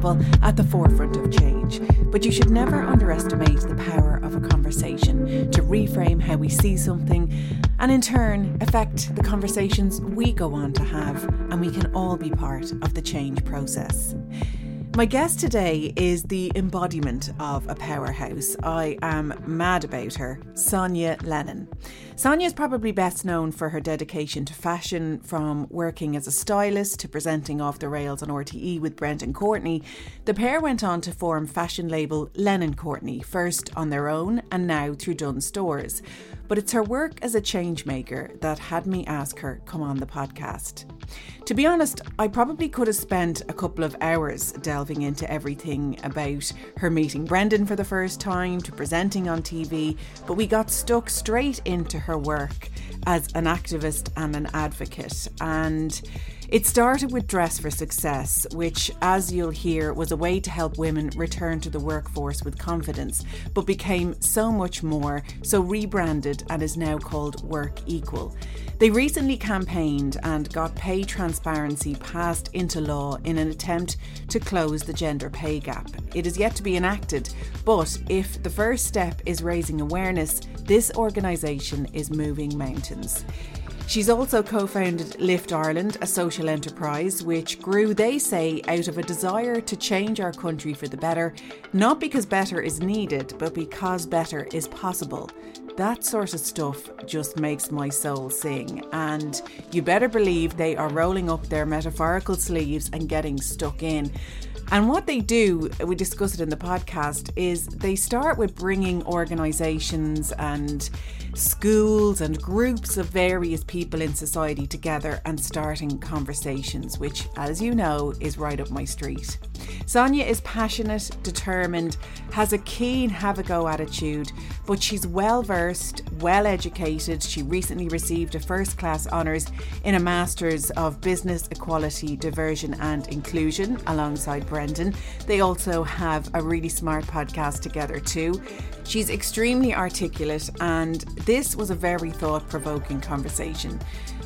people at the forefront of change. But you should never underestimate the power of a conversation to reframe how we see something and in turn affect the conversations we go on to have, and we can all be part of the change process. My guest today is the embodiment of a powerhouse. I am mad about her, Sonia Lennon. Sonia is probably best known for her dedication to fashion, from working as a stylist to presenting off the rails on RTE with Brendan Courtney. The pair went on to form fashion label Lennon Courtney, first on their own and now through Dunnes Stores. But it's her work as a change maker that had me ask her come on the podcast. To be honest, I probably could have spent a couple of hours delving into everything about her meeting Brendan for the first time to presenting on TV, but we got stuck straight into her work as an activist and an advocate. And it started with Dress for Success, which, as you'll hear, was a way to help women return to the workforce with confidence, but became so much more, so rebranded and is now called Work Equal. They recently campaigned and got pay transparency passed into law in an attempt to close the gender pay gap. It is yet to be enacted, but if the first step is raising awareness, this organisation is moving mountains. She's also co founded Lift Ireland, a social enterprise which grew, they say, out of a desire to change our country for the better, not because better is needed, but because better is possible. That sort of stuff just makes my soul sing, and you better believe they are rolling up their metaphorical sleeves and getting stuck in. And what they do, we discuss it in the podcast, is they start with bringing organisations and schools and groups of various people in society together and starting conversations, which, as you know, is right up my street. Sonia is passionate, determined, has a keen have a go attitude, but she's well versed, well educated. She recently received a first class honours in a Masters of Business Equality, Diversity and Inclusion alongside Brendan. They also have a really smart podcast together too. She's extremely articulate, and this was a very thought provoking conversation.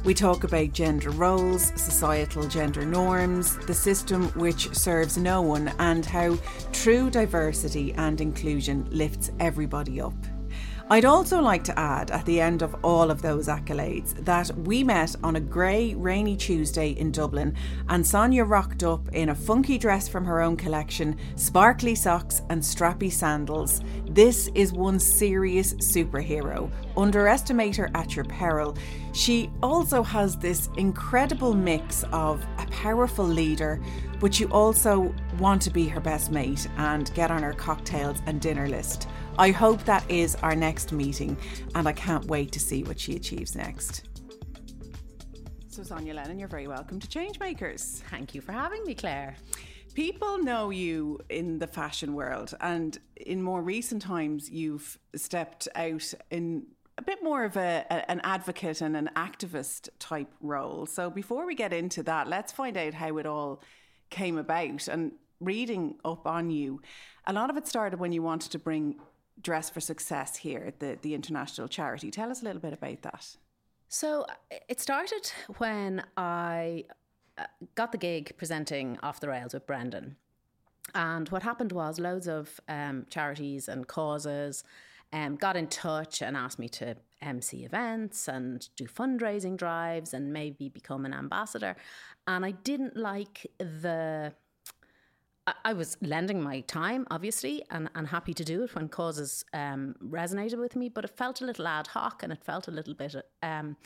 We talk about gender roles, societal gender norms, the system which serves no one, and how true diversity and inclusion lifts everybody up. I'd also like to add at the end of all of those accolades that we met on a grey, rainy Tuesday in Dublin, and Sonia rocked up in a funky dress from her own collection, sparkly socks, and strappy sandals. This is one serious superhero. Underestimate her at your peril. She also has this incredible mix of a powerful leader, but you also want to be her best mate and get on her cocktails and dinner list. I hope that is our next meeting, and I can't wait to see what she achieves next. So, Sonia Lennon, you're very welcome to Changemakers. Thank you for having me, Claire. People know you in the fashion world, and in more recent times, you've stepped out in a bit more of a, a, an advocate and an activist type role. So, before we get into that, let's find out how it all came about. And reading up on you, a lot of it started when you wanted to bring Dress for Success here, at the, the international charity. Tell us a little bit about that. So it started when I uh, got the gig presenting Off the Rails with Brendan. And what happened was loads of um, charities and causes um, got in touch and asked me to MC events and do fundraising drives and maybe become an ambassador. And I didn't like the I was lending my time, obviously, and, and happy to do it when causes um, resonated with me, but it felt a little ad hoc and it felt a little bit um,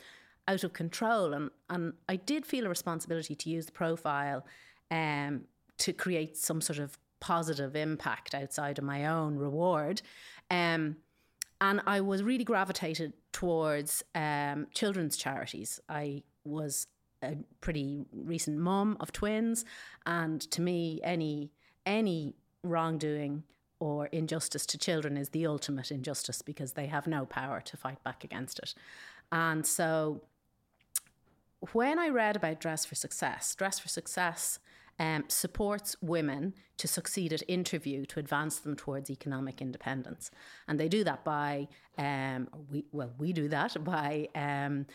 out of control. And, and I did feel a responsibility to use the profile um, to create some sort of positive impact outside of my own reward. Um, and I was really gravitated towards um, children's charities. I was a pretty recent mom of twins, and to me, any any wrongdoing or injustice to children is the ultimate injustice because they have no power to fight back against it. And so when I read about Dress for Success, Dress for Success um, supports women to succeed at interview to advance them towards economic independence. And they do that by, um, we, well, we do that by um,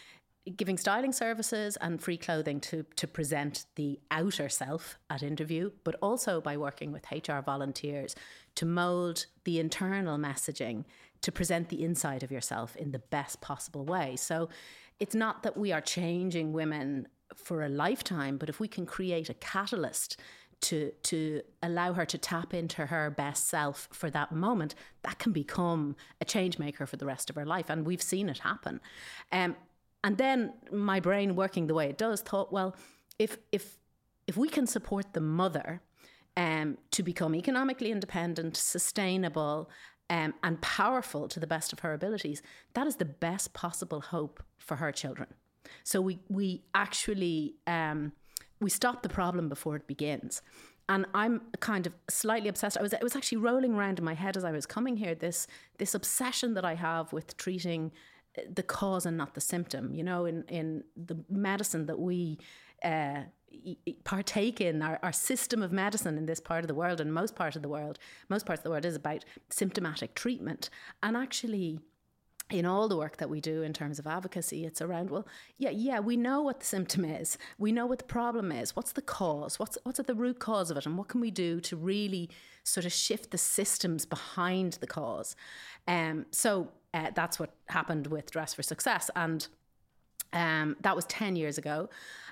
giving styling services and free clothing to, to present the outer self at interview, but also by working with HR volunteers to mold the internal messaging to present the inside of yourself in the best possible way. So it's not that we are changing women for a lifetime, but if we can create a catalyst to to allow her to tap into her best self for that moment, that can become a change maker for the rest of her life, and we've seen it happen. Um, and then my brain working the way it does thought, well, if if if we can support the mother um, to become economically independent, sustainable, um, and powerful to the best of her abilities, that is the best possible hope for her children. So we we actually um, we stop the problem before it begins. And I'm kind of slightly obsessed. I was it was actually rolling around in my head as I was coming here. This this obsession that I have with treating the cause and not the symptom. You know, in in the medicine that we. Uh, partake in our, our system of medicine in this part of the world and most part of the world most parts of the world is about symptomatic treatment and actually in all the work that we do in terms of advocacy, it's around, well, yeah, yeah, we know what the symptom is. We know what the problem is. What's the cause? What's, what's at the root cause of it? And what can we do to really sort of shift the systems behind the cause? Um, so uh, that's what happened with Dress for Success. And um, that was 10 years ago.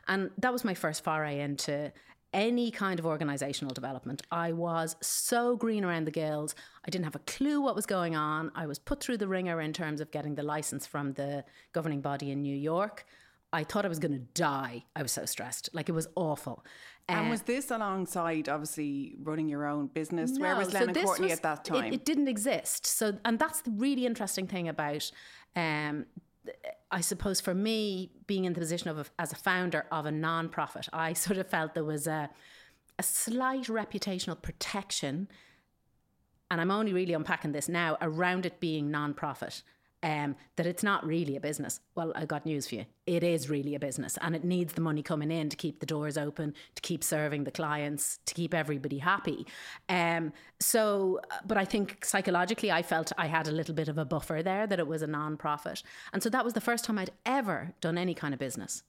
And that was my first foray into any kind of organizational development. I was so green around the gills. I didn't have a clue what was going on. I was put through the ringer in terms of getting the license from the governing body in New York. I thought I was going to die. I was so stressed. Like it was awful. And uh, was this alongside obviously running your own business? No, Where was Lennon so Courtney was, at that time? It, it, didn't exist. So, and that's the really interesting thing about um, I suppose for me, being in the position of a, as a founder of a non-profit, I sort of felt there was a, a slight reputational protection, and I'm only really unpacking this now around it being non-profit um, that it's not really a business. Well, I got news for you. It is really a business and it needs the money coming in to keep the doors open, to keep serving the clients, to keep everybody happy. Um, so, but I think psychologically, I felt I had a little bit of a buffer there that it was a non profit. And so that was the first time I'd ever done any kind of business.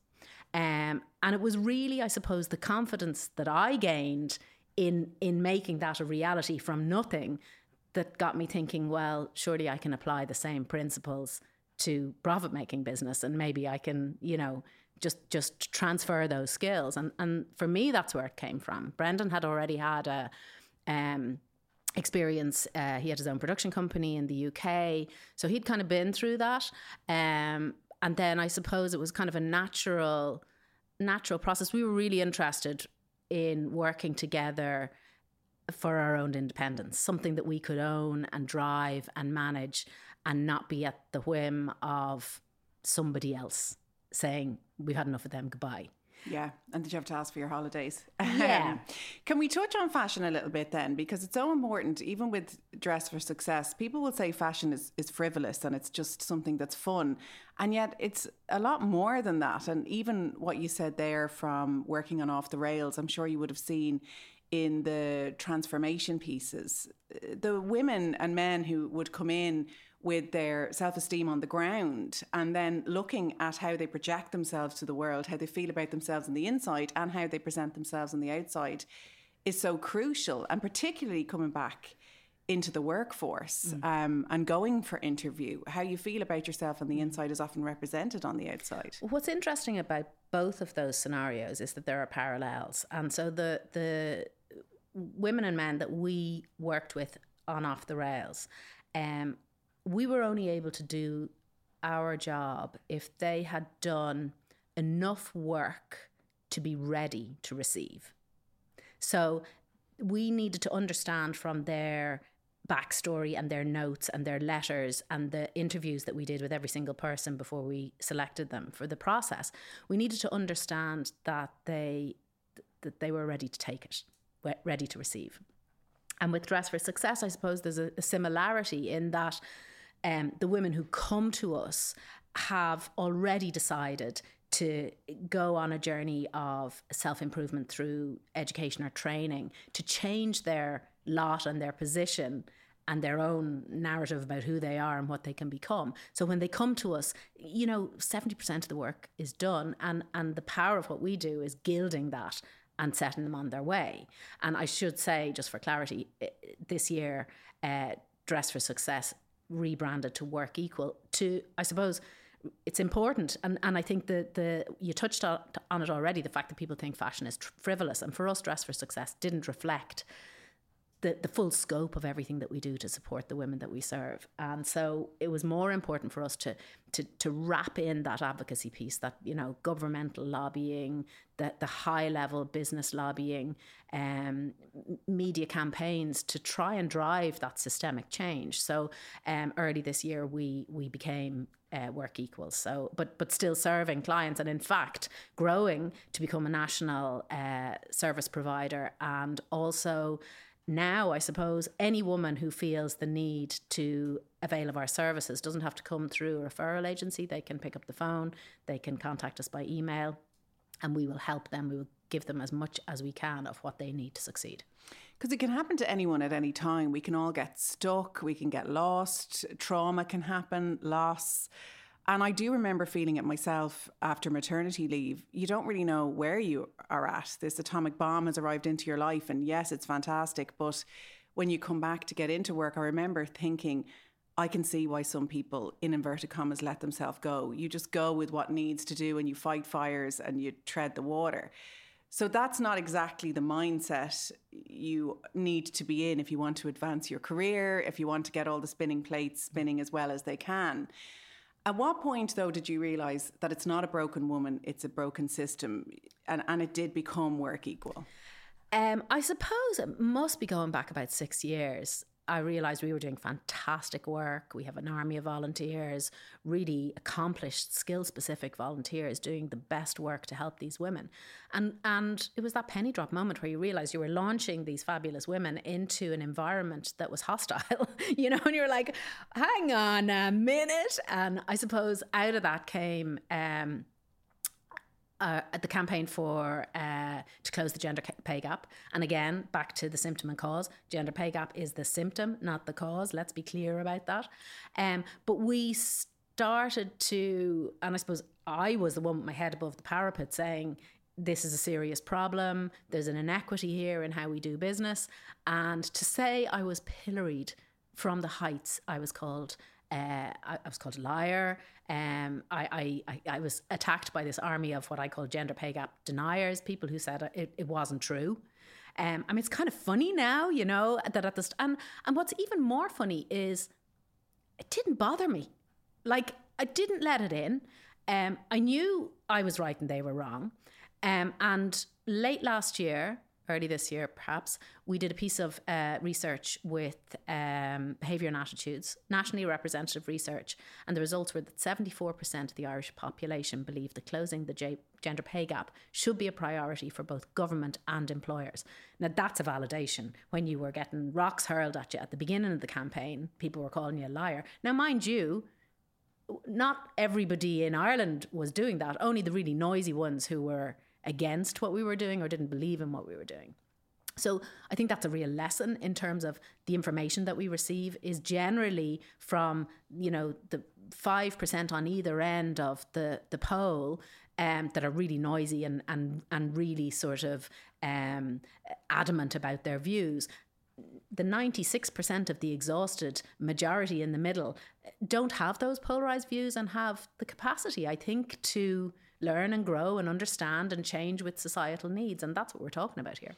Um, and it was really, I suppose, the confidence that I gained in in making that a reality from nothing that got me thinking, well, surely I can apply the same principles to profit making business and maybe I can, you know, just just transfer those skills. And and for me that's where it came from. Brendan had already had a um, experience. Uh, he had his own production company in the UK, so he'd kind of been through that. Um, and then I suppose it was kind of a natural natural process. We were really interested in working together for our own independence, something that we could own and drive and manage and not be at the whim of somebody else saying, We've had enough of them, goodbye. Yeah, and did you have to ask for your holidays? Yeah. Can we touch on fashion a little bit then? Because it's so important, even with Dress for Success, people will say fashion is, is frivolous and it's just something that's fun. And yet it's a lot more than that. And even what you said there from working on Off the Rails, I'm sure you would have seen in the transformation pieces. The women and men who would come in with their self esteem on the ground and then looking at how they project themselves to the world, how they feel about themselves on the inside, and how they present themselves on the outside is so crucial. And particularly coming back into the workforce mm. um, and going for interview, how you feel about yourself on the inside is often represented on the outside. What's interesting about both of those scenarios is that there are parallels. And so the the women and men that we worked with on Off the Rails, um, we were only able to do our job if they had done enough work to be ready to receive. So we needed to understand from their backstory and their notes and their letters and the interviews that we did with every single person before we selected them for the process, we needed to understand that they that they were ready to take it, ready to receive. And with Dress for Success, I suppose there's a, a similarity in that um, the women who come to us have already decided to go on a journey of self improvement through education or training to change their lot and their position and their own narrative about who they are and what they can become. So when they come to us, you know, 70% of the work is done and and the power of what we do is gilding that and setting them on their way. And I should say just for clarity, this year uh, Dress for Success rebranded to Work Equal to I suppose it's important and, and I think the the you touched on, on it already the fact that people think fashion is tr- frivolous and for us dress for success didn't reflect the, the full scope of everything that we do to support the women that we serve. And so it was more important for us to to to wrap in that advocacy piece, that you know, governmental lobbying, the the high level business lobbying, um, media campaigns to try and drive that systemic change. So um, early this year we we became uh, work equals. So, but but still serving clients, and in fact, growing to become a national uh, service provider, and also now, I suppose, any woman who feels the need to avail of our services doesn't have to come through a referral agency. They can pick up the phone, they can contact us by email, and we will help them. We will give them as much as we can of what they need to succeed. Because it can happen to anyone at any time. We can all get stuck, we can get lost, trauma can happen, loss. And I do remember feeling it myself after maternity leave. You don't really know where you are at. This atomic bomb has arrived into your life, and yes, it's fantastic. But when you come back to get into work, I remember thinking, I can see why some people, in inverted commas, let themselves go. You just go with what needs to do and you fight fires and you tread the water. So that's not exactly the mindset you need to be in if you want to advance your career, if you want to get all the spinning plates spinning as well as they can. At what point, though, did you realise that it's not a broken woman, it's a broken system, and, and it did become work equal? Um, I suppose it must be going back about six years. I realised we were doing fantastic work. We have an army of volunteers, really accomplished, skill specific volunteers doing the best work to help these women. And and it was that penny drop moment where you realise you were launching these fabulous women into an environment that was hostile, you know, and you're like, hang on a minute. And I suppose out of that came um, uh, the campaign for uh, to close the gender pay gap. And again, back to the symptom and cause. Gender pay gap is the symptom, not the cause. Let's be clear about that. Um, but we started to, and I suppose I was the one with my head above the parapet saying, this is a serious problem. There's an inequity here in how we do business. And to say I was pilloried from the heights, I was called uh, I, I, was called a liar. Um, I, I, I, was attacked by this army of what I call gender pay gap deniers, people who said it, it wasn't true. Um, I mean, it's kind of funny now, you know, that at this, and and what's even more funny is it didn't bother me. Like I didn't let it in. Um, I knew I was right and they were wrong. Um, and late last year, early this year, perhaps, we did a piece of uh, research with um, behaviour and attitudes, nationally representative research, and the results were that 74% of the Irish population believe that closing the J- gender pay gap should be a priority for both government and employers. Now, that's a validation. When you were getting rocks hurled at you at the beginning of the campaign, people were calling you a liar. Now, mind you, not everybody in Ireland was doing that, only the really noisy ones who were against what we were doing or didn't believe in what we were doing. So I think that's a real lesson in terms of the information that we receive is generally from, you know, the 5% on either end of the, the poll um, that are really noisy and, and, and really sort of um, adamant about their views. The 96% of the exhausted majority in the middle don't have those polarized views and have the capacity, I think, to learn and grow and understand and change with societal needs. And that's what we're talking about here.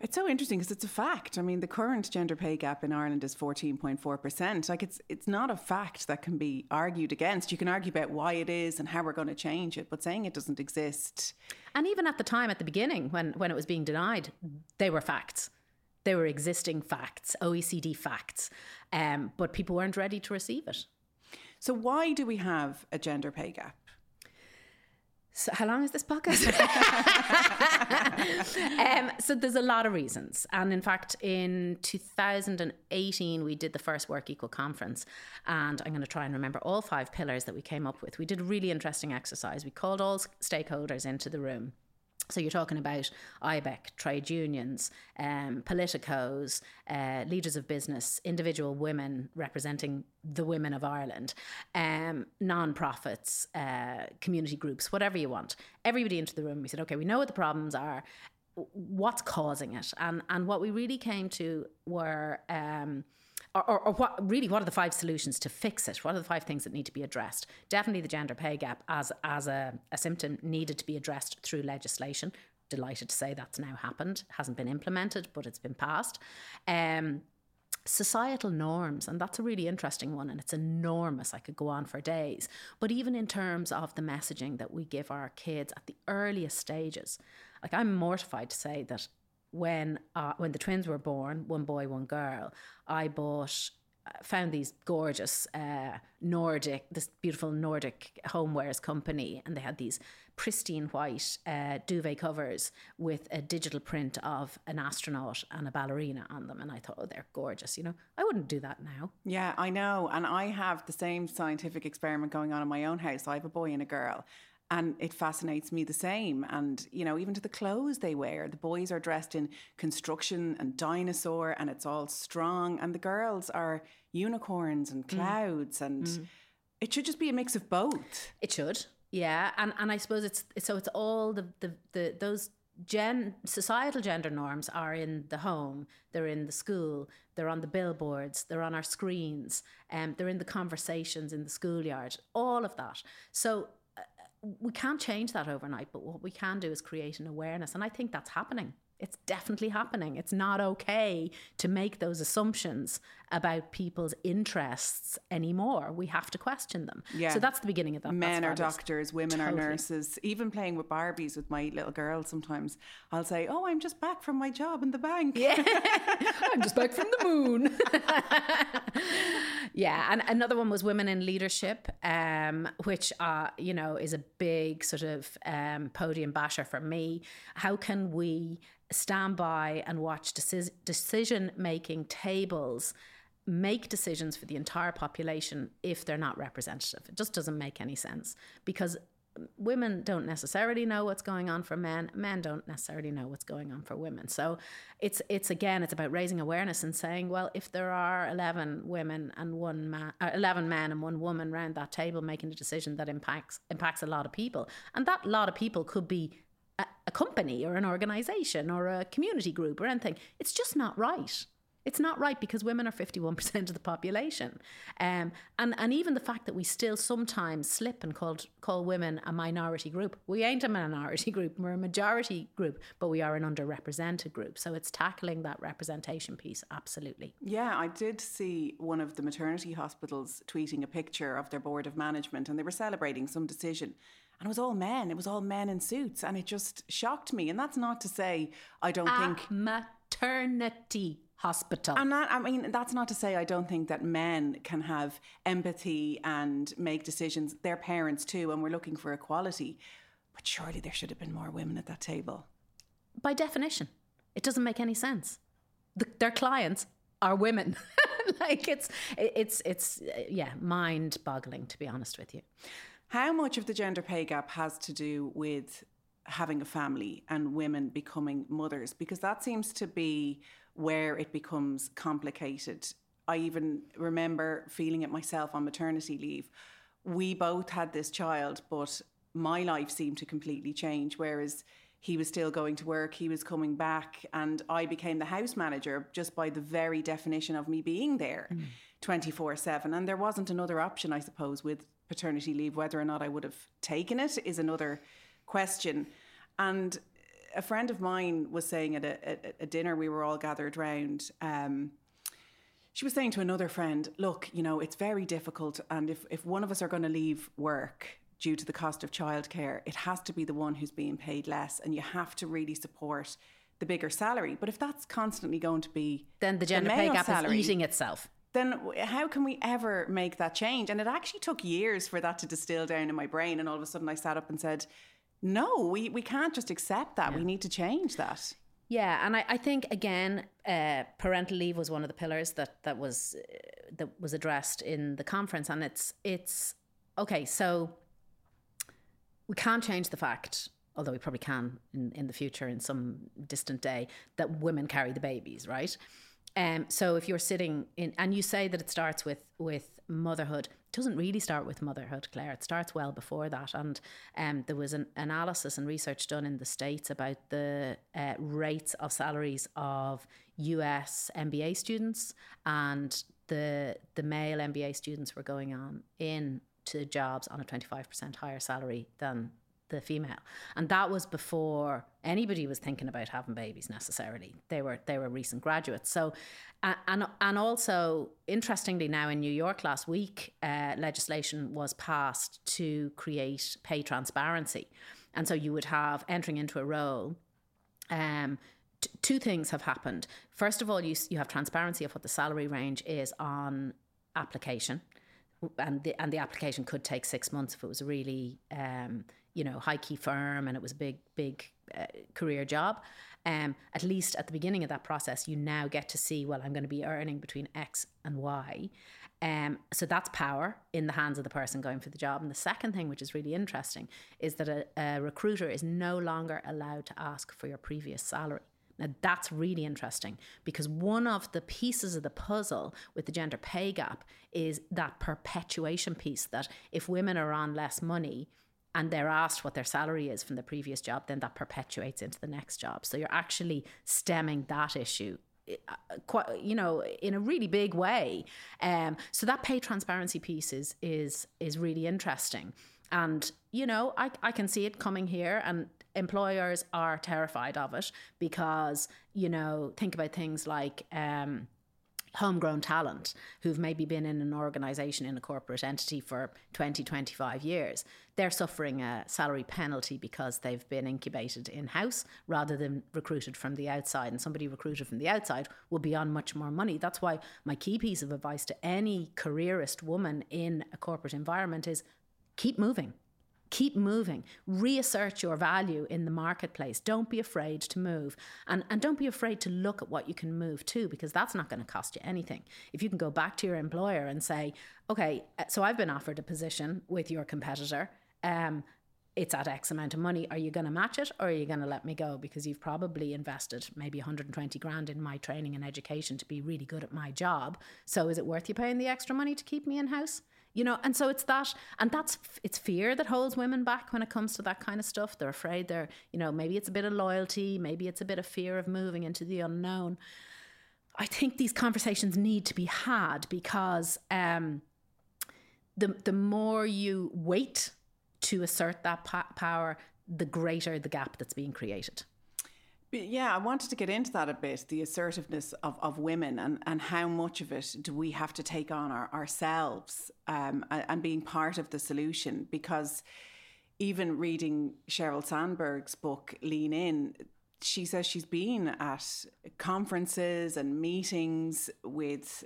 It's so interesting because it's a fact. I mean, the current gender pay gap in Ireland is 14.4%. Like it's it's not a fact that can be argued against. You can argue about why it is and how we're going to change it, but saying it doesn't exist. And even at the time at the beginning when when it was being denied, they were facts. They were existing facts, OECD facts, um, but people weren't ready to receive it. So, why do we have a gender pay gap? So how long is this podcast? um, so there's a lot of reasons, and in fact, in 2018 we did the first Work Equal conference, and I'm going to try and remember all five pillars that we came up with. We did a really interesting exercise. We called all stakeholders into the room so you're talking about IBEC, trade unions, um, politicos, uh, leaders of business, individual women representing the women of Ireland, um, non-profits, uh, community groups, whatever you want. Everybody into the room. We said, okay, we know what the problems are. What's causing it? And and what we really came to were. Um, or, or, or, what really what are the five solutions to fix it? What are the five things that need to be addressed? Definitely the gender pay gap as as a, a symptom needed to be addressed through legislation. Delighted to say that's now happened hasn't been implemented but it's been passed. Um, societal norms and that's a really interesting one and it's enormous. I could go on for days. But even in terms of the messaging that we give our kids at the earliest stages like i'm mortified to say that when uh, when the twins were born, one boy, one girl, I bought uh, found these gorgeous uh, Nordic, this beautiful Nordic homewares company, and they had these pristine white uh, duvet covers with a digital print of an astronaut and a ballerina on them. And I thought, oh, they're gorgeous. You know, I wouldn't do that now. Yeah, I know. And I have the same scientific experiment going on in my own house. I have a boy and a girl and it fascinates me the same and you know even to the clothes they wear the boys are dressed in construction and dinosaur and it's all strong and the girls are unicorns and mm. clouds mm. and mm. it should just be a mix of both it should yeah and and i suppose it's so it's all the the, the those gen societal gender norms are in the home they're in the school they're on the billboards they're on our screens and um, they're in the conversations in the schoolyard all of that so we can't change that overnight, but what we can do is create an awareness. And I think that's happening. It's definitely happening. It's not okay to make those assumptions about people's interests anymore. We have to question them. Yeah. So that's the beginning of that. Men are doctors, women totally. are nurses. Even playing with Barbies with my little girl, sometimes I'll say, "Oh, I'm just back from my job in the bank." Yeah, I'm just back from the moon. yeah, and another one was women in leadership, um, which uh, you know is a big sort of um, podium basher for me. How can we stand by and watch decision making tables make decisions for the entire population if they're not representative. It just doesn't make any sense because women don't necessarily know what's going on for men. Men don't necessarily know what's going on for women. So it's it's again it's about raising awareness and saying well if there are 11 women and one man uh, 11 men and one woman around that table making a decision that impacts impacts a lot of people and that lot of people could be a, a company or an organization or a community group or anything it's just not right it's not right because women are 51% of the population. Um, and, and even the fact that we still sometimes slip and call, call women a minority group. We ain't a minority group, we're a majority group, but we are an underrepresented group. So it's tackling that representation piece, absolutely. Yeah, I did see one of the maternity hospitals tweeting a picture of their board of management and they were celebrating some decision and it was all men. It was all men in suits, and it just shocked me. And that's not to say I don't a think maternity hospital. I'm not, I mean, that's not to say I don't think that men can have empathy and make decisions. They're parents too, and we're looking for equality. But surely there should have been more women at that table. By definition, it doesn't make any sense. The, their clients are women. like it's it's it's yeah, mind-boggling to be honest with you. How much of the gender pay gap has to do with having a family and women becoming mothers because that seems to be where it becomes complicated. I even remember feeling it myself on maternity leave. We both had this child, but my life seemed to completely change. Whereas he was still going to work, he was coming back, and I became the house manager just by the very definition of me being there 24 mm. 7. And there wasn't another option, I suppose, with paternity leave. Whether or not I would have taken it is another question. And a friend of mine was saying at a, at a dinner we were all gathered round. Um, she was saying to another friend, "Look, you know, it's very difficult, and if if one of us are going to leave work." Due to the cost of childcare, it has to be the one who's being paid less, and you have to really support the bigger salary. But if that's constantly going to be then the gender the pay gap salary, is eating itself. then how can we ever make that change? And it actually took years for that to distill down in my brain. And all of a sudden I sat up and said, no, we, we can't just accept that. We need to change that. Yeah, and I, I think again, uh, parental leave was one of the pillars that that was uh, that was addressed in the conference, and it's it's okay. So we can't change the fact, although we probably can in, in the future in some distant day, that women carry the babies, right? Um, so if you're sitting in, and you say that it starts with with motherhood, doesn't really start with motherhood, Claire. It starts well before that. And um, there was an analysis and research done in the states about the uh, rates of salaries of U.S. MBA students, and the the male MBA students were going on in to jobs on a twenty five percent higher salary than the female and that was before anybody was thinking about having babies necessarily. They were they were recent graduates. So and and also interestingly now in New York last week uh, legislation was passed to create pay transparency. And so you would have entering into a role um t- two things have happened. First of all you you have transparency of what the salary range is on application. And the and the application could take six months if it was a really um, you know high key firm and it was a big big uh, career job. Um, at least at the beginning of that process, you now get to see well, I'm going to be earning between X and Y. Um, so that's power in the hands of the person going for the job. And the second thing, which is really interesting, is that a, a recruiter is no longer allowed to ask for your previous salary. Now, that's really interesting because one of the pieces of the puzzle with the gender pay gap is that perpetuation piece that if women are on less money and they're asked what their salary is from the previous job, then that perpetuates into the next job. So you're actually stemming that issue. uh, Quite, you know, in a really big way. Um, so that pay transparency piece is is is really interesting, and you know, I I can see it coming here, and employers are terrified of it because you know think about things like um, homegrown talent who've maybe been in an organization in a corporate entity for 20 25 years. They're suffering a salary penalty because they've been incubated in house rather than recruited from the outside. And somebody recruited from the outside will be on much more money. That's why my key piece of advice to any careerist woman in a corporate environment is keep moving keep moving reassert your value in the marketplace don't be afraid to move and and don't be afraid to look at what you can move to because that's not going to cost you anything if you can go back to your employer and say okay uh, so i've been offered a position with your competitor um it's at X amount of money. Are you going to match it or are you going to let me go? Because you've probably invested maybe 120 grand in my training and education to be really good at my job. So is it worth you paying the extra money to keep me in house? You know and so it's that and that's it's fear that holds women back when it comes to that kind of stuff. They're afraid they're you know maybe it's a bit of loyalty maybe it's a bit of fear of moving into the unknown. I think these conversations need to be had because um the the more you wait to assert that power the greater the gap that's being created yeah, I wanted to get into that a bit the assertiveness of, of women and, and how much of it do we have to take on our, ourselves um, and, being part of the solution. Because even reading Sheryl Sandberg's book, Lean In, she says she's been at conferences and meetings with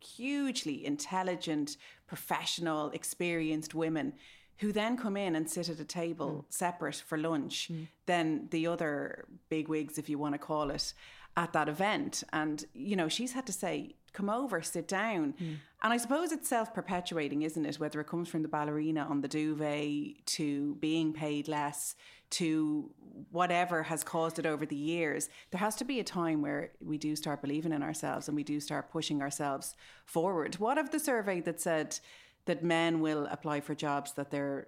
hugely intelligent, professional, experienced women who then come in and sit at a table mm. separate for lunch mm. than the other big wigs, if you want to call it, at that event. And, you know, she's had to say, come over, sit down. Mm. And I suppose it's self perpetuating, isn't it? Whether it comes from the ballerina on the duvet to being paid less to whatever has caused it over the years, there has to be a time where we do start believing in ourselves and we do start pushing ourselves forward. What of the survey that said, that men will apply for jobs that they're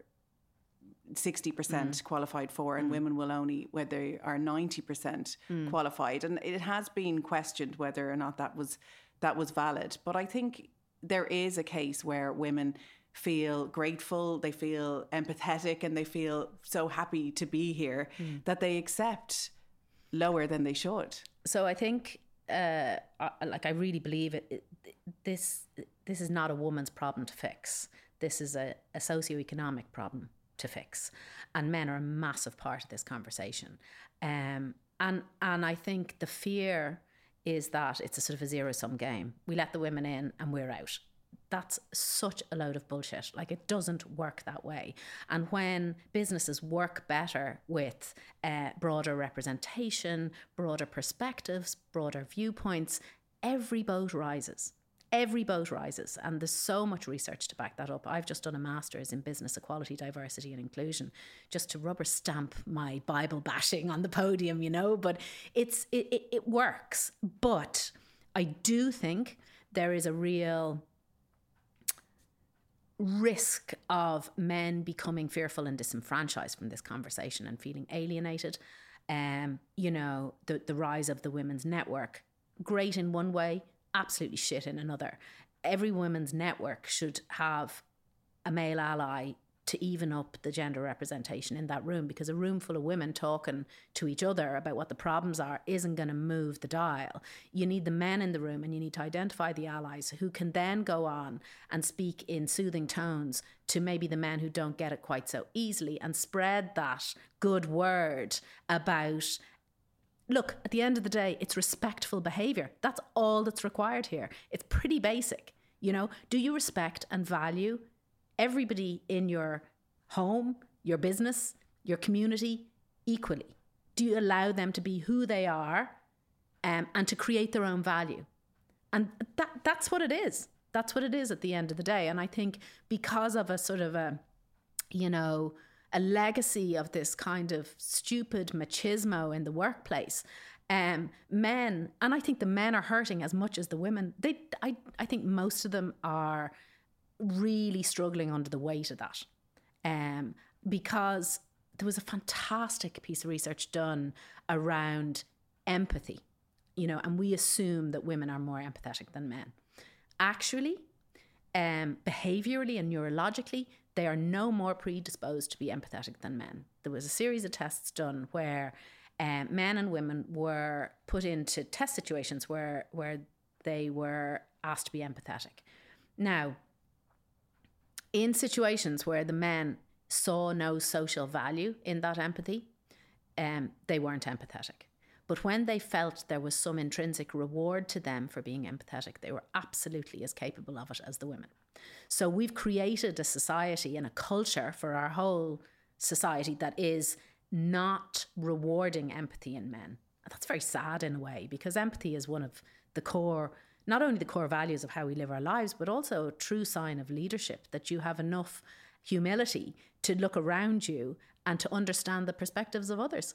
60% mm. qualified for and mm. women will only where they are 90% mm. qualified and it has been questioned whether or not that was that was valid but i think there is a case where women feel grateful they feel empathetic and they feel so happy to be here mm. that they accept lower than they should so i think uh, like I really believe it, it, This this is not a woman's problem to fix. This is a, a socioeconomic problem to fix, and men are a massive part of this conversation. Um, and and I think the fear is that it's a sort of a zero sum game. We let the women in and we're out. That's such a load of bullshit. Like it doesn't work that way. And when businesses work better with uh, broader representation, broader perspectives, broader viewpoints, every boat rises every boat rises and there's so much research to back that up. I've just done a master's in business equality diversity and inclusion just to rubber stamp my bible bashing on the podium you know? But it's it, it, it works. But i do think there is a real risk of men becoming fearful and disenfranchised from this conversation and feeling alienated. Um you know the the rise of the women's network great in one way absolutely shit in another. Every women's network should have a male ally to even up the gender representation in that room because a room full of women talking to each other about what the problems are isn't going to move the dial. You need the men in the room and you need to identify the allies who can then go on and speak in soothing tones to maybe the men who don't get it quite so easily and spread that good word about look, at the end of the day, it's respectful behavior. That's all that's required here. It's pretty basic. You know, do you respect and value everybody in your home, your business, your community equally? Do you allow them to be who they are um, and to create their own value? And that that's what it is. That's what it is at the end of the day. And I think because of a sort of a, you know, a legacy of this kind of stupid machismo in the workplace. Um, men, and I think the men are hurting as much as the women. They, I, I think most of them are really struggling under the weight of that, um, because there was a fantastic piece of research done around empathy, you know, and we assume that women are more empathetic than men. Actually, um, behaviorally and neurologically, they are no more predisposed to be empathetic than men. There was a series of tests done where um, men and women were put into test situations where where they were asked to be empathetic. Now, in situations where the men saw no social value in that empathy, um, they weren't empathetic. But when they felt there was some intrinsic reward to them for being empathetic, they were absolutely as capable of it as the women. So we've created a society and a culture for our whole society that is not rewarding empathy in men. That's very sad in a way because empathy is one of the core, not only the core values of how we live our lives, but also a true sign of leadership that you have enough humility to look around you and to understand the perspectives of others.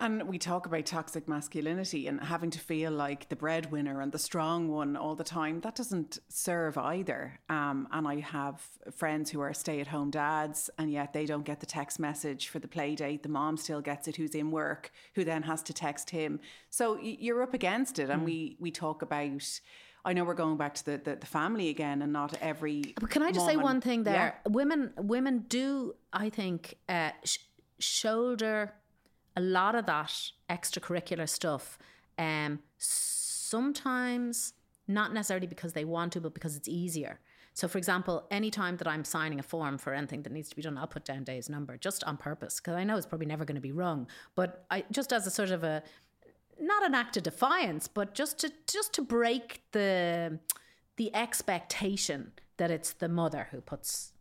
And we talk about toxic masculinity and having to feel like the breadwinner and the strong one all the time. That doesn't serve either. Um, and I have friends who are stay at home dads, and yet they don't get the text message for the play date. The mom still gets it, who's in work, who then has to text him. So you're up against it. And mm. we, we talk about. I know we're going back to the, the, the, family again and not every. But can I just say one thing there? Yeah. Women women do, I think, uh, sh- shoulder a lot of that extracurricular stuff, um, sometimes not necessarily because they want to, but because it's easier. So, for example, anytime that I'm signing a form for anything that needs to be done, I'll put down Dave's number just on purpose because I know it's probably never going to be wrong. But I just as a sort of a not an act of defiance, but just to just to break the the expectation that it's the mother who puts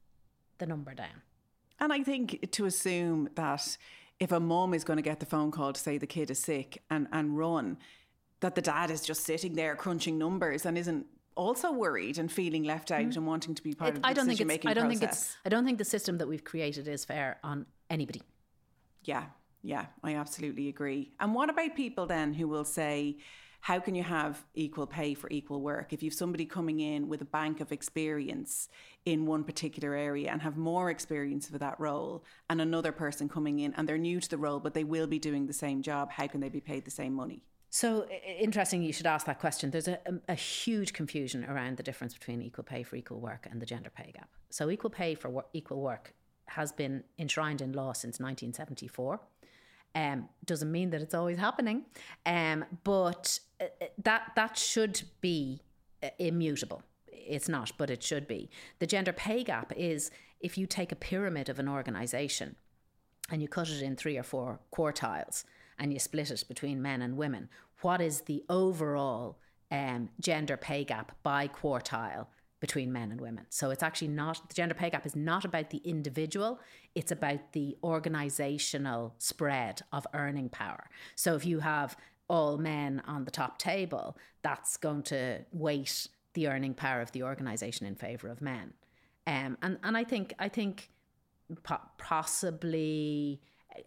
the number down. And I think to assume that if a mum is going to get the phone call to say the kid is sick and, and run, that the dad is just sitting there crunching numbers and isn't also worried and feeling left out mm. and wanting to be part it, of the I don't think it's, I don't process. think it's I don't think the system that we've created is fair on anybody. Yeah, yeah, I absolutely agree. And what about people then who will say, how can you have equal pay for equal work? If you've somebody coming in with a bank of experience in one particular area and have more experience for that role and another person coming in and they're new to the role but they will be doing the same job how can they be paid the same money? So interesting you should ask that question. There's a, um, a, huge confusion around the difference between equal pay for equal work and the gender pay gap. So equal pay for work, equal work has been enshrined in law since 1974 um, doesn't mean that it's always happening, um, but uh, uh, that that should be uh, immutable. It's not, but it should be. The gender pay gap is if you take a pyramid of an organisation and you cut it in three or four quartiles and you split it between men and women, what is the overall um, gender pay gap by quartile between men and women. So it's actually not the gender pay gap is not about the individual, it's about the organizational spread of earning power. So if you have all men on the top table, that's going to weight the earning power of the organization in favor of men. Um, and and I think I think possibly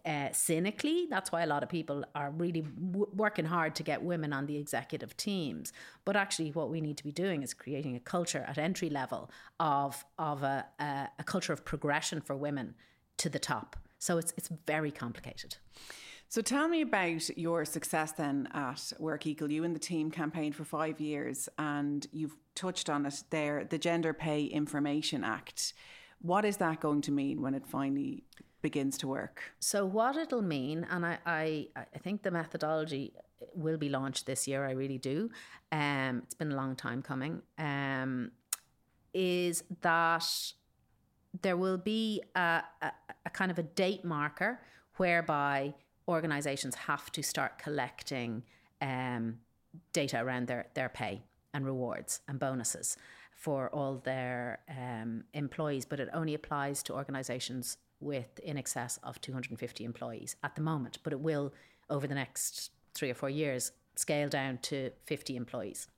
uh, cynically. That's why a lot of people are really w- working hard to get women on the executive teams. But actually, what we need to be doing is creating a culture at entry level of of a, a, a culture of progression for women to the top. So it's it's very complicated. So tell me about your success then at Work Equal. You and the team campaigned for five years, and you've touched on it there. The Gender Pay Information Act. What is that going to mean when it finally begins to work? So what it'll mean, and I, I, I think the methodology will be launched this year. I really do. Um, it's been a long time coming. Um, is that there will be a, a, a kind of a date marker whereby organizations have to start collecting um, data around their, their pay and rewards and bonuses for all their um, employees, but it only applies to organizations with in excess of 250 employees at the moment, but it will over the next three or four years scale down to 50 employees.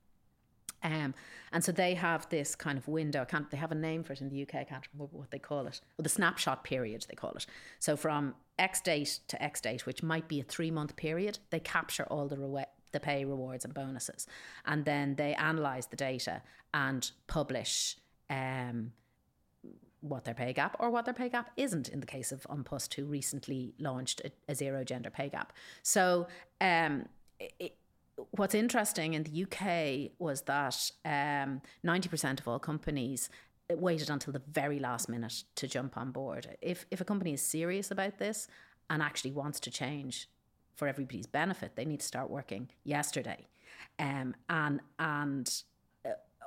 Um, and so they have this kind of window. I can't, they have a name for it in the UK. I can't remember what they call it. Well, the snapshot period, they call it. So from X date to X date, which might be a three month period, they capture all the, re- the pay, rewards, and bonuses. And then they analyse the data and publish um, what their pay gap or what their pay gap isn't in the case of An Post, who recently launched a, a zero gender pay gap. So, um, it, what's interesting in the UK was that um, 90% of all companies waited until the very last minute to jump on board. If, if a company is serious about this and actually wants to change for everybody's benefit, they need to start working yesterday. Um, and, and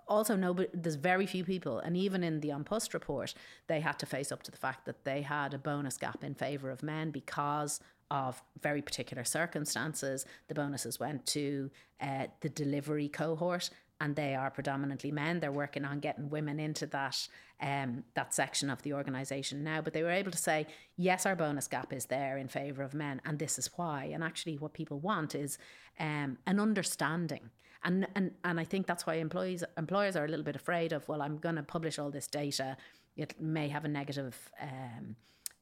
also nobody there's very few people and even in the An Post report they had to face up to the fact that they had a bonus gap in favor of men because of very particular circumstances the bonuses went to uh, the delivery cohort and they are predominantly men. They're working on getting women into that um, that section of the organisation now. But they were able to say, yes, our bonus gap is there in favour of men, and this is why. And actually, what people want is um, an understanding and and and I think that's why employees employers are a little bit afraid of. Well, I'm going to publish all this data. It may have a negative um,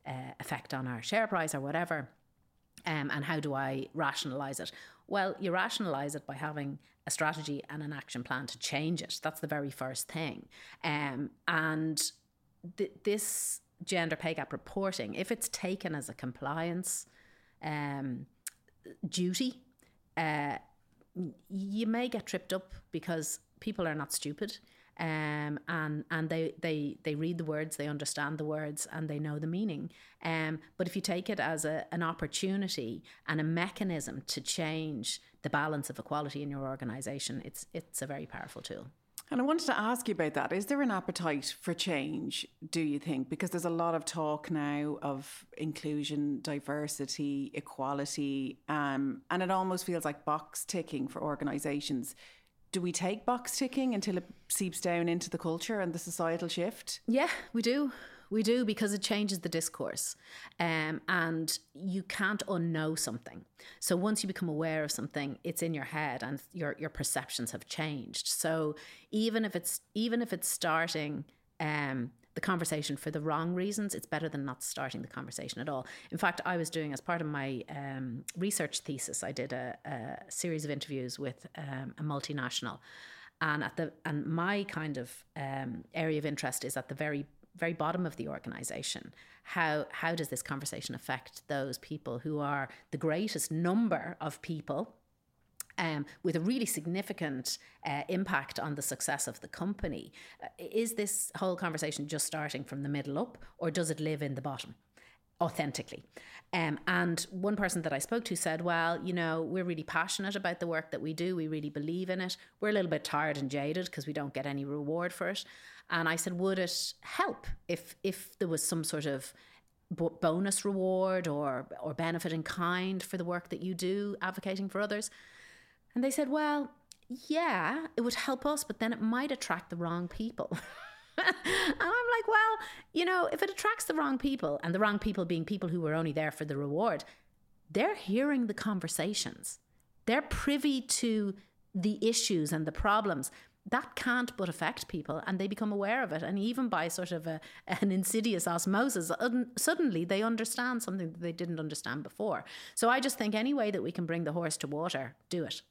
uh, effect on our share price or whatever. Um, and how do I rationalize it? Well, you rationalize it by having a strategy and an action plan to change it. That's the very first thing. Um, and th- this gender pay gap reporting, if it's taken as a compliance um, duty, uh, you may get tripped up because people are not stupid. Um, and and they, they they read the words, they understand the words, and they know the meaning. Um, but if you take it as a, an opportunity and a mechanism to change the balance of equality in your organisation, it's it's a very powerful tool. And I wanted to ask you about that. Is there an appetite for change, do you think? Because there's a lot of talk now of inclusion, diversity, equality, um, and it almost feels like box ticking for organisations. Do we take box ticking until it seeps down into the culture and the societal shift? Yeah, we do We do because it changes the discourse. Um, and you can't unknow something. So once you become aware of something, it's in your head and your, your perceptions have changed. So even if it's even if it's starting um, the conversation for the wrong reasons, it's better than not starting the conversation at all. In fact, I was doing, as part of my um, research thesis, I did a, a series of interviews with um, a multinational. And at the and my kind of um, area of interest is at the very very bottom of the organization. How how does this conversation affect those people who are the greatest number of people um, with a really significant uh, impact on the success of the company. Uh, is this whole conversation just starting from the middle up, or does it live in the bottom? Authentically. Um, and one person that I spoke to said, Well, you know, we're really passionate about the work that we do. We really believe in it. We're a little bit tired and jaded because we don't get any reward for it. And I said, Would it help if, if there was some sort of bonus reward or, or benefit in kind for the work that you do advocating for others? And they said, well, yeah, it would help us, but then it might attract the wrong people. and I'm like, well, you know, if it attracts the wrong people, and the wrong people being people who were only there for the reward, they're hearing the conversations. They're privy to the issues and the problems. That can't but affect people, and they become aware of it. And even by sort of a, an insidious osmosis, suddenly they understand something that they didn't understand before. So I just think any way that we can bring the horse to water, do it.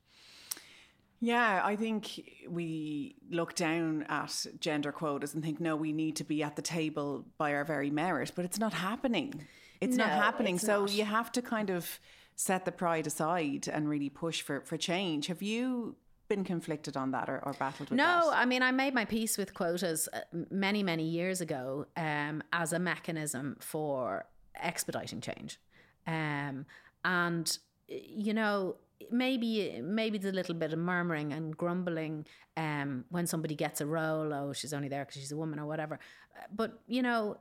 Yeah, I think we look down at gender quotas and think, no, we need to be at the table by our very merit, but it's not happening. It's no, not happening. It's so not. you have to kind of set the pride aside and really push for, for change. Have you been conflicted on that or, or battled with no, that? No, I mean, I made my peace with quotas uh, many, many years ago um, as a mechanism for expediting change. Um, and, you know, maybe maybe there's a little bit of murmuring and grumbling um, when somebody gets a role. Oh, she's only there because she's a woman or whatever. But you know.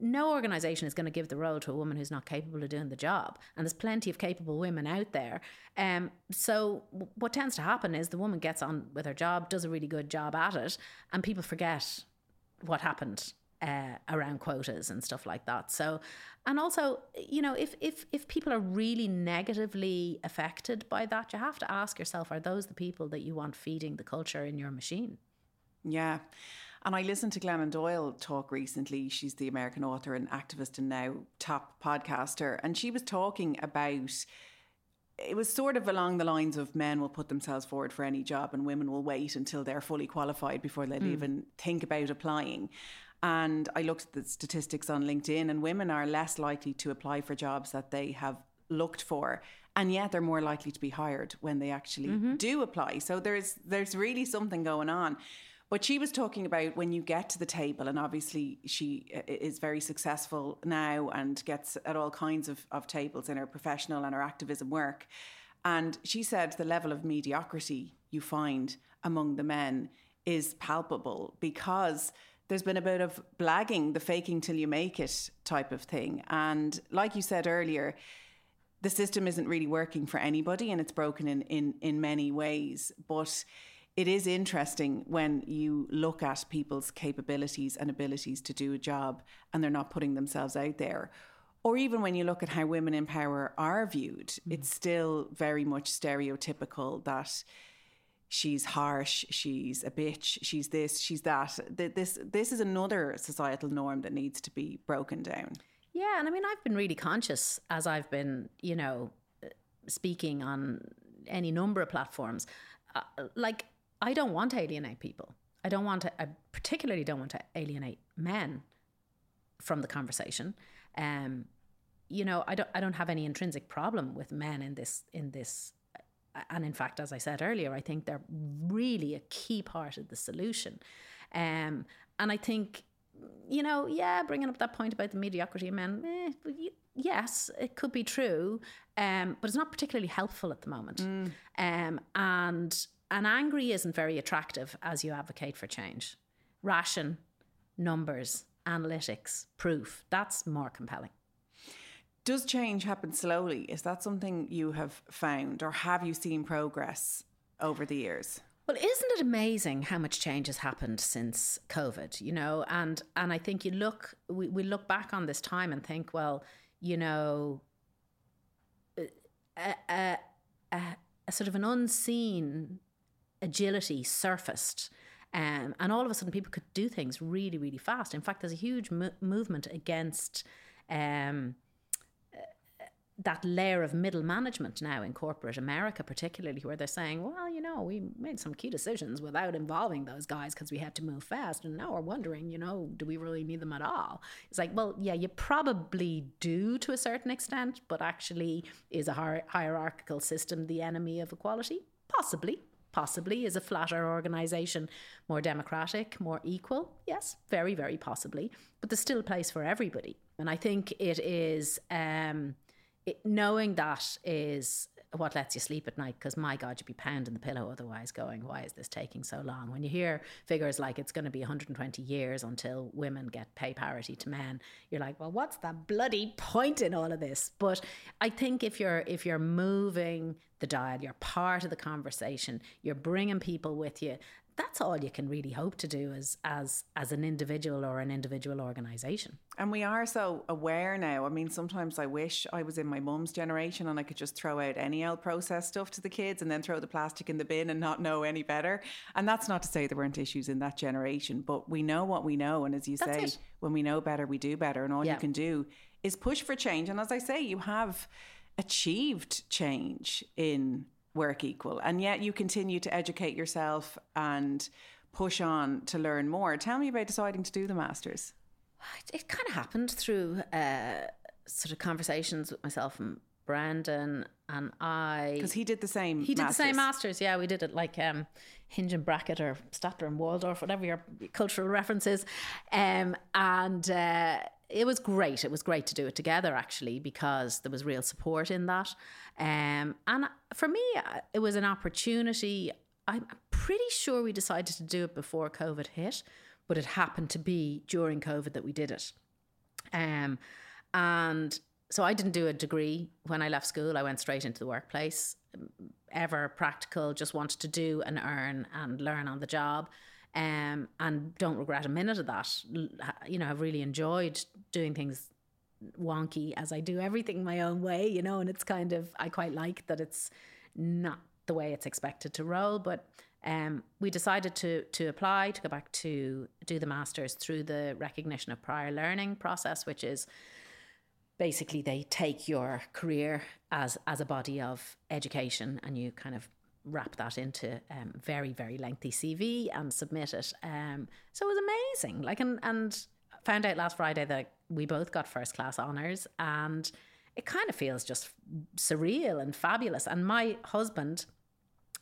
No organization is going to give the role to a woman who's not capable of doing the job, and there's plenty of capable women out there. Um, so what tends to happen is the woman gets on with her job, does a really good job at it, and people forget what happened uh, around quotas and stuff like that. So, and also, you know, if if if people are really negatively affected by that, you have to ask yourself: Are those the people that you want feeding the culture in your machine? Yeah. And I listened to Glennon Doyle talk recently. She's the American author and activist and now top podcaster. And she was talking about it was sort of along the lines of men will put themselves forward for any job and women will wait until they're fully qualified before they'll mm. even think about applying. And I looked at the statistics on LinkedIn, and women are less likely to apply for jobs that they have looked for. And yet they're more likely to be hired when they actually mm-hmm. do apply. So there's there's really something going on. But she was talking about when you get to the table and obviously she uh, is very successful now and gets at all kinds of, of tables in her professional and her activism work. And she said the level of mediocrity you find among the men is palpable because there's been a bit of blagging, the faking till you make it type of thing. And like you said earlier, the system isn't really working for anybody and it's broken in, in, in many ways. But it is interesting when you look at people's capabilities and abilities to do a job and they're not putting themselves out there. Or even when you look at how women in power are viewed, mm. it's still very much stereotypical that she's harsh, she's a bitch, she's this, she's that. This this is another societal norm that needs to be broken down. Yeah, and I mean I've been really conscious as I've been, you know, speaking on any number of platforms. Uh, like I don't want to alienate people. I don't want to I particularly don't want to alienate men from the conversation. Um you know, I don't I don't have any intrinsic problem with men in this in this and in fact, as I said earlier, I think they're really a key part of the solution. Um, and I think, you know, yeah, bringing up that point about the mediocrity of men, eh, yes, it could be true, um, but it's not particularly helpful at the moment. Mm. Um, and and angry isn't very attractive as you advocate for change. Ration, numbers, analytics, proof, that's more compelling. Does change happen slowly? Is that something you have found, or have you seen progress over the years? Well, isn't it amazing how much change has happened since COVID? You know, and and I think you look we, we look back on this time and think, well, you know, a, a, a, a sort of an unseen agility surfaced. Um, and all of a sudden, people could do things really, really fast. In fact, there's a huge mo- movement against um, that layer of middle management now in corporate America, particularly, where they're saying, well, you know, we made some key decisions without involving those guys because we had to move fast. And now we're wondering, you know, do we really need them at all? It's like, well, yeah, you probably do to a certain extent, but actually, is a hier- hierarchical system the enemy of equality? Possibly. Possibly. Is a flatter organization more democratic, more equal? Yes, very, very possibly. But there's still a place for everybody. And I think it is. Um, it, knowing that is what lets you sleep at night because my god you'd be pounding the pillow otherwise going why is this taking so long? When you hear figures like it's going to be 120 years until women get pay parity to men you're like well what's the bloody point in all of this? But i think if you're if you're moving the dial you're part of the conversation you're bringing people with you that's all you can really hope to do as as as an individual or an individual organization. And we are so aware now. I mean sometimes i wish i was in my mum's generation and i could just throw out any old processed stuff to the kids and then throw the plastic in the bin and not know any better. And that's not to say there weren't issues in that generation but we know what we know. And as you That's say it. when we know better we do better. And all Yeah. you can do is push for change. And as i say you have achieved change in work equal and yet you continue to educate yourself and push on to learn more tell me about deciding to do the masters it, it kind of happened through uh, sort of conversations with myself and Brandon and I. because he did the same He did the same masters. masters, yeah. We did it like um, Hinge and Bracket or Statler and Waldorf, whatever your cultural references, um, and uh, it was great. It was great to do it together actually because there was real support in that, um, and for me, uh, it was an opportunity. I'm pretty sure we decided to do it before COVID hit, but it happened to be during COVID that we did it. Um, and so I didn't do a degree when I left school. I went straight into the workplace. Ever practical, just wanted to do and earn and learn on the job. Um, and don't regret a minute of that. You know, I've really enjoyed doing things wonky as I do everything my own way, you know, and it's kind of, I quite like that it's not the way it's expected to roll. But um, we decided to to apply to go back to do the masters through the recognition of prior learning process, which is basically they take your career as as a body of education and you kind of wrap that into um, very very lengthy CV and submit it. Um, so it was amazing. Like and and found out last Friday that we both got first class honors and it kind of feels just surreal and fabulous. And my husband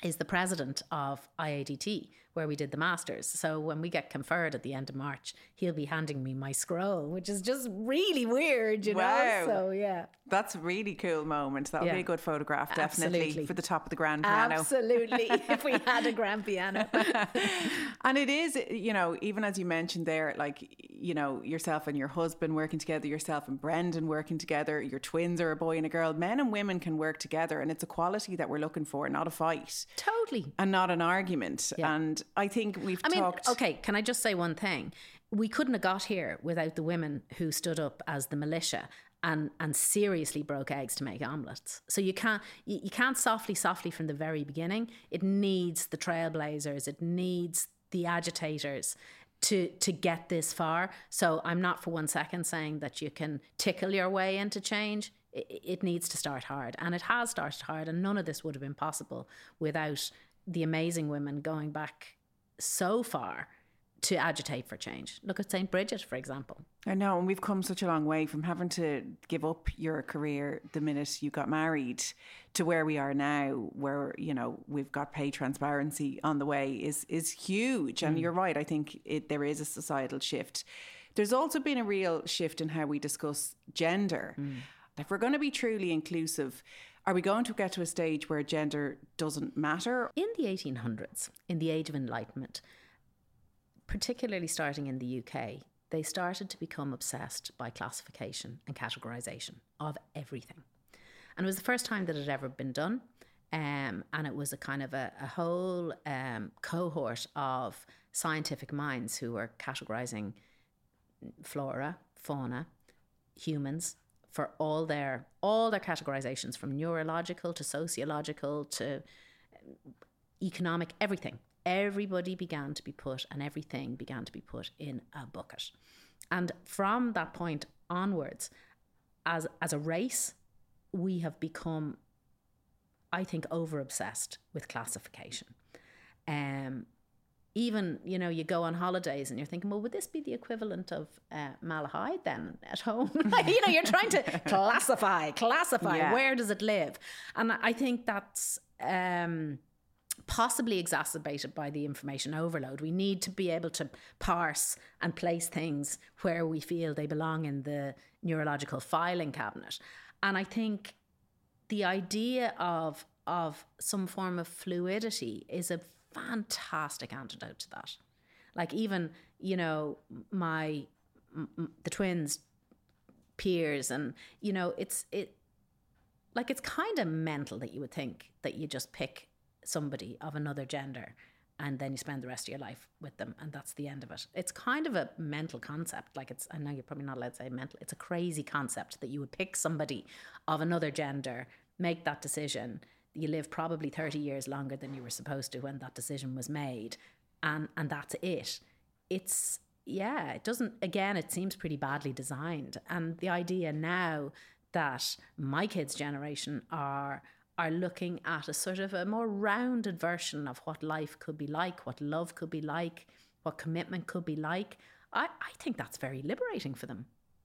is the president of IADT, where we did the masters. So when we get conferred at the end of March, he'll be handing me my scroll, which is just really weird, you Wow. know. So yeah, That's a really cool moment. That'll be a good photograph, definitely, Absolutely. for the top of the grand piano. absolutely. if we had a grand piano, and it is, you know, even as you mentioned there, like, you know, yourself and your husband working together, yourself and Brendan working together, your twins are a boy and a girl. Men and women can work together, and it's a quality that we're looking for, not a fight totally. and not an argument. Yeah. And I think we've I mean, talked. okay, can I just say one thing? We couldn't have got here without the women who stood up as the militia and and seriously broke eggs to make omelets. So you can't you, you can't softly softly from the very beginning. It needs the trailblazers. It needs the agitators to to get this far. So I'm not for one second saying that you can tickle your way into change. It, it needs to start hard, and it has started hard. And none of this would have been possible without the amazing women going back so far to agitate for change. Look at St. Bridget, for example. I know, and we've come such a long way from having to give up your career the minute you got married to where we are now, where you know we've got pay transparency on the way is is huge. And mm. you're right. I think it, there is a societal shift. There's also been a real shift in how we discuss gender. Mm. If we're going to be truly inclusive, are we going to get to a stage where gender doesn't matter? In the 1800s, in the Age of Enlightenment, particularly starting in the UK, they started to become obsessed by classification and categorization of everything. And it was the first time that it had ever been done. Um, and it was a kind of a, a whole um, cohort of scientific minds who were categorizing flora, fauna, humans for all their all their categorizations from neurological to sociological to economic everything. Everybody began to be put and everything began to be put in a bucket. And from that point onwards as as a race we have become i think over obsessed with classification. Um even you know you go on holidays and you're thinking well would this be the equivalent of uh, malahide then at home? You know you're trying to classify classify Yeah. where does it live? And i think that's um possibly exacerbated by the information overload. We need to be able to parse and place things where we feel they belong in the neurological filing cabinet. And i think the idea of of some form of fluidity is a fantastic antidote to that. Like even you know my m- the twins peers and you know it's it like it's kind of mental that you would think that you just pick somebody of another gender and then you spend the rest of your life with them and that's the end of it it's kind of a mental concept like it's i know you're probably not allowed to say mental it's a crazy concept that you would pick somebody of another gender make that decision you live probably 30 years longer than you were supposed to when that decision was made and and that's it. It's yeah it doesn't again it seems pretty badly designed. And the idea now that my kids generation are are looking at a sort of a more rounded version of what life could be like what love could be like what commitment could be like i, I think that's very liberating for them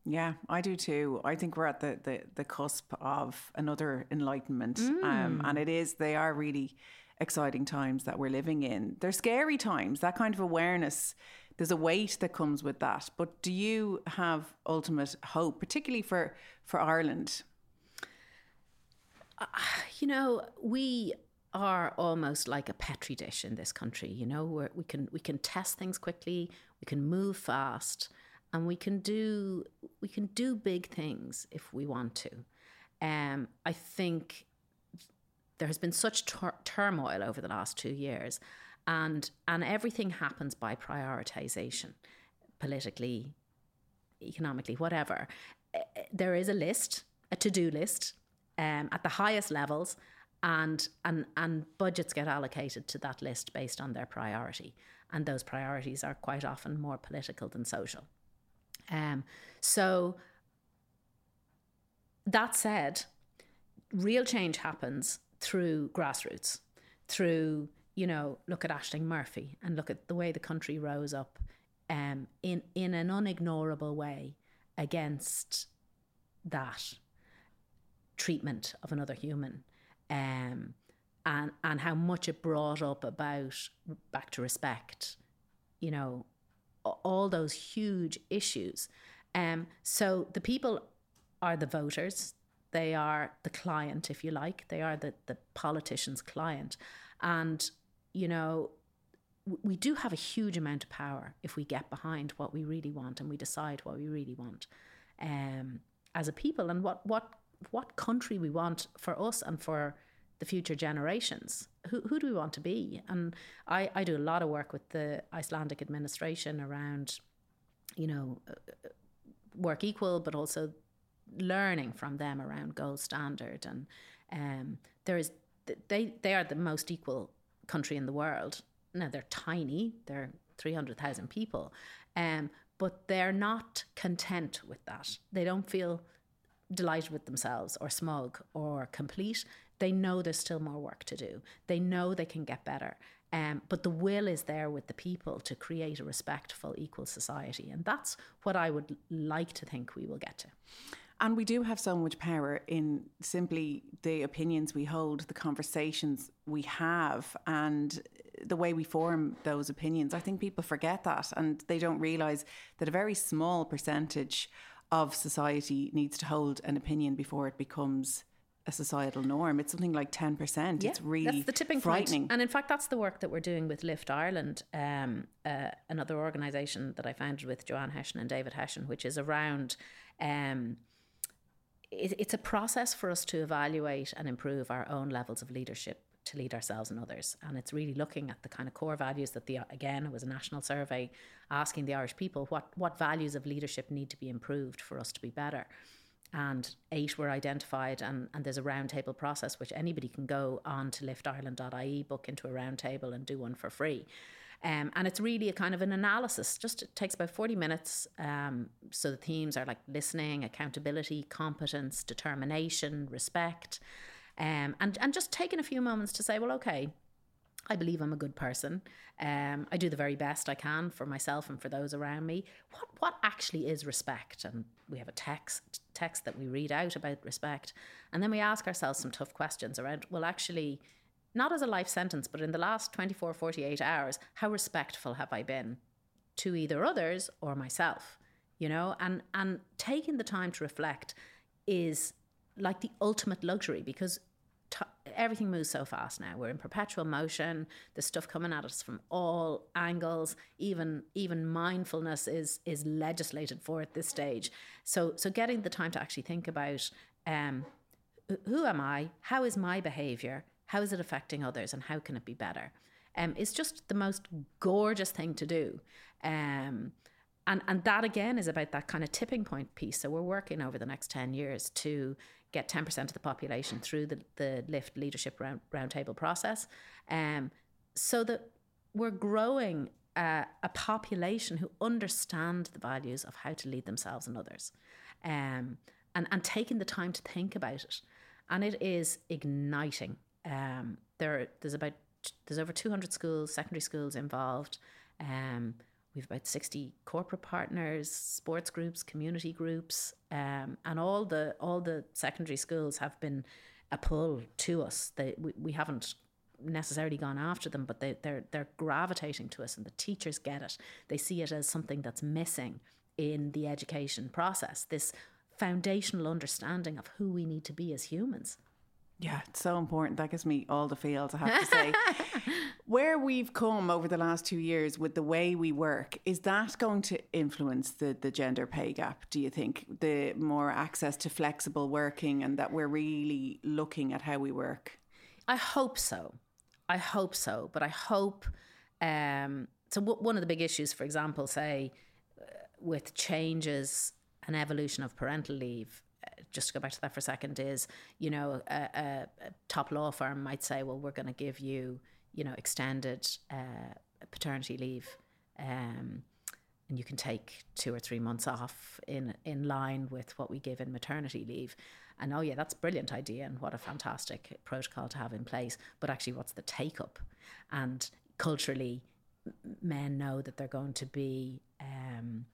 Yeah, I do too. I think we're at the the, the cusp of another enlightenment, um, and it is. They are really exciting times that we're living in. They're scary times. That kind of awareness. There's a weight that comes with that. But do you have ultimate hope, particularly for for Ireland? you know, we are almost like a petri dish in this country. You know, where we can we can test things quickly, we can move fast, and we can do we can do big things if we want to. Um, I think there has been such tur- turmoil over the last two years, and and everything happens by prioritization, politically, economically, whatever. Eh, eh, There is a list, a to-do list, um, at the highest levels, and and and budgets get allocated to that list based on their priority, and those priorities are quite often more political than social. Um, so that said, real change happens through grassroots, through, you know, look at Ashling Murphy and look at the way the country rose up um, in, in an unignorable way against that treatment of another human. Um, and, and how much it brought up about back to respect, you know, all those huge issues. Um, so the people are the voters. They are the client, if you like. They are the, the politician's client. And, you know, we do have a huge amount of power if we get behind what we really want and we decide what we really want um, as a people and what, what, what country we want for us and for the future generations. Who, who do we want to be? And I, I do a lot of work with the Icelandic administration around, you know, uh, uh, work equal, but also learning from them around gold standard. And um, there is, they, they are the most equal country in the world. Now they're tiny, they're 300,000 people, um, but they're not content with that. They don't feel delighted with themselves or smug or complete. They know there's still more work to do. They know they can get better. Um, but the will is there with the people to create a respectful, equal society. And that's what I would like to think we will get to. And we do have so much power in simply the opinions we hold, the conversations we have, and the way we form those opinions. I think people forget that and they don't realise that a very small percentage of society needs to hold an opinion before it becomes a societal norm. It's something like 10%. it's really that's the tipping frightening. point. And in fact, that's the work that we're doing with Lift Ireland, um, uh, another organisation that I founded with Joanne Hession and David Hession, which is around, um, it, it's a process for us to evaluate and improve our own levels of leadership to lead ourselves and others. And it's really looking at the kind of core values that the again it was a national survey asking the Irish people what what values of leadership need to be improved for us to be better. And eight were identified, and, and there's a roundtable process which anybody can go on to liftireland.ie, book into a roundtable, and do one for free. Um, and it's really a kind of an analysis. Just it takes about 40 minutes. Um, so the themes are like listening, accountability, competence, determination, respect. Um, and, and just taking a few moments to say, well, okay, I believe I'm a good person. Um, I do the very best I can for myself and for those around me. What what actually is respect? And we have a text text that we read out about respect, and then we ask ourselves some tough questions around. Well, actually, not as a life sentence, but in the last 24, 48 hours, how respectful have I been to either others or myself? You know, and and taking the time to reflect is like the ultimate luxury because everything moves so fast now. We're in perpetual motion. There's stuff coming at us from all angles. Even even mindfulness is is legislated for at this stage. So so getting the time to actually think about um, who am I? How is my behavior? How is it affecting others? And how can it be better? Um, it's just the most gorgeous thing to do. Um, and and that again is about that kind of tipping point piece. So we're working over the next ten years to get ten percent of the population through the the Lift Leadership Round Roundtable process, um, so that we're growing uh, a population who understand the values of how to lead themselves and others, um, and and taking the time to think about it, and it is igniting. Um, there, there's about there's over 200 schools, secondary schools involved. Um, We've about 60 corporate partners, sports groups, community groups, um, and all the all the secondary schools have been a pull to us. They, we, we haven't necessarily gone after them, but they, they're they're gravitating to us, and the teachers get it. They see it as something that's missing in the education process. This foundational understanding of who we need to be as humans. Yeah, it's so important. That gives me all the feels, I have to say. Where we've come over the last two years with the way we work, is that going to influence the, the gender pay gap, do you think? The more access to flexible working and that we're really looking at how we work? I hope so. I hope so. But I hope. Um, so, w- one of the big issues, for example, say, uh, with changes and evolution of parental leave, just to go back to that for a second, is you know a, a, a top law firm might say, well, we're going to give you you know extended uh, paternity leave. Um, and you can take two or three months off in in line with what we give in maternity leave. And oh yeah, that's a brilliant idea and what a fantastic protocol to have in place. But actually, what's the take up? And culturally, men know that they're going to be um,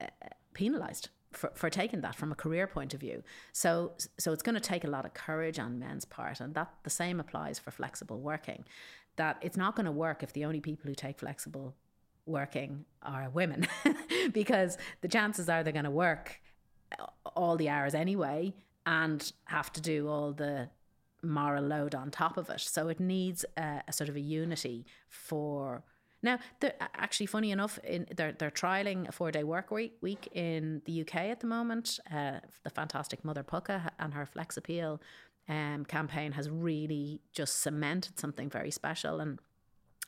uh, penalised for, for taking that from a career point of view. So so it's going to take a lot of courage on men's part, and that the same applies for flexible working. That it's not going to work if the only people who take flexible working are women, because the chances are they're going to work uh, all the hours anyway and have to do all the moral load on top of it. So it needs a, a sort of a unity for now, actually, funny enough, in, they're they're trialing a four day work week, in the UK at the moment. Uh, the fantastic Mother Pukka and her Flex Appeal um, campaign has really just cemented something very special. And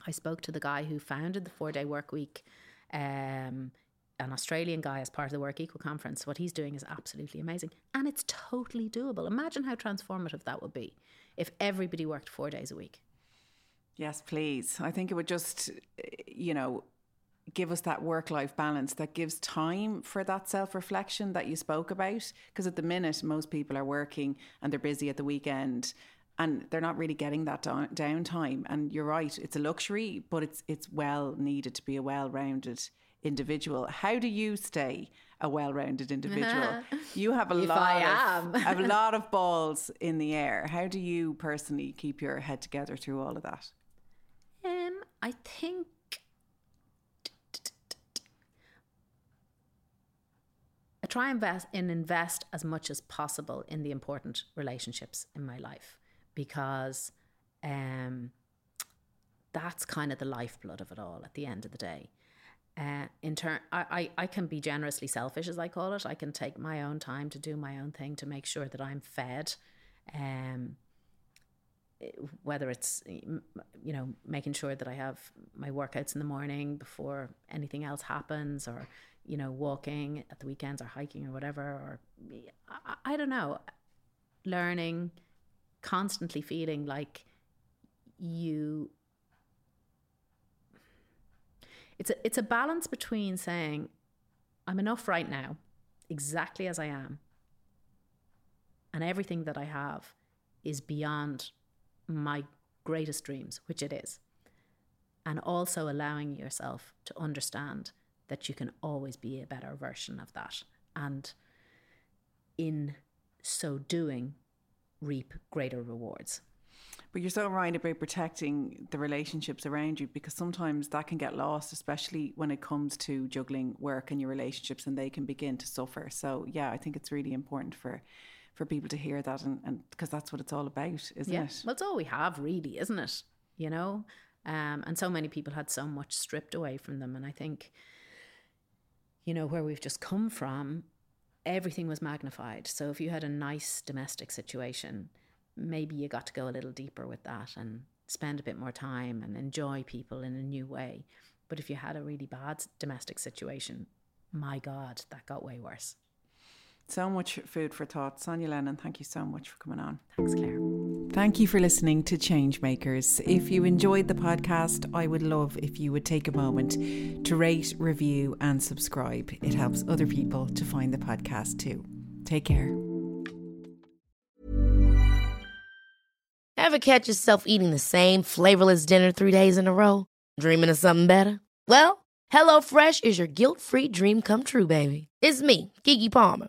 I spoke to the guy who founded the four day work week. Um, an Australian guy as part of the Work Equal conference. What he's doing is absolutely amazing. And it's totally doable. Imagine how transformative that would be if everybody worked four days a week. Yes, please. I think it would just, you know, give us that work life balance that gives time for that self reflection that you spoke about. Because at the minute, most people are working and they're busy at the weekend and they're not really getting that downtime. And you're right, it's a luxury, but it's it's well needed to be a well rounded individual. How do you stay a well rounded individual? you have a lot of have a lot of balls in the air. How do you personally keep your head together through all of that? Um, I think I try invest and invest as much as possible in the important relationships in my life because um, that's kind of the lifeblood of it all at the end of the day. Uh, in turn, I, I, I can be generously selfish, as I call it. I can take my own time to do my own thing to make sure that I'm fed. Um, whether it's you know making sure that I have my workouts in the morning before anything else happens, or you know walking at the weekends, or hiking, or whatever, or I, I don't know, learning, constantly feeling like you it's a, it's a balance between saying, I'm enough right now, exactly as I am, and everything that I have is beyond my greatest dreams, which it is. And also allowing yourself to understand that you can always be a better version of that. And in so doing, reap greater rewards. But you're so right about protecting the relationships around you because sometimes that can get lost, especially when it comes to juggling work and your relationships, and they can begin to suffer. So yeah, I think it's really important for for people to hear that, and because that's what it's all about, isn't yeah. it? Well, it's all we have, really, isn't it? You know, um, and so many people had so much stripped away from them, and I think, you know, where we've just come from, everything was magnified. So if you had a nice domestic situation maybe you got to go a little deeper with that and spend a bit more time and enjoy people in a new way. But if you had a really bad domestic situation, my God, that got way worse. So much food for thought. Sonia Lennon, thank you so much for coming on. Thanks, Claire. Thank you for listening to Changemakers. If you enjoyed the podcast, I would love if you would take a moment to rate, review, and subscribe. It helps other people to find the podcast too. Take care. Ever catch yourself eating the same flavorless dinner three days in a row? Dreaming of something better? Well, HelloFresh is your guilt free dream come true, baby. It's me, Keke Palmer.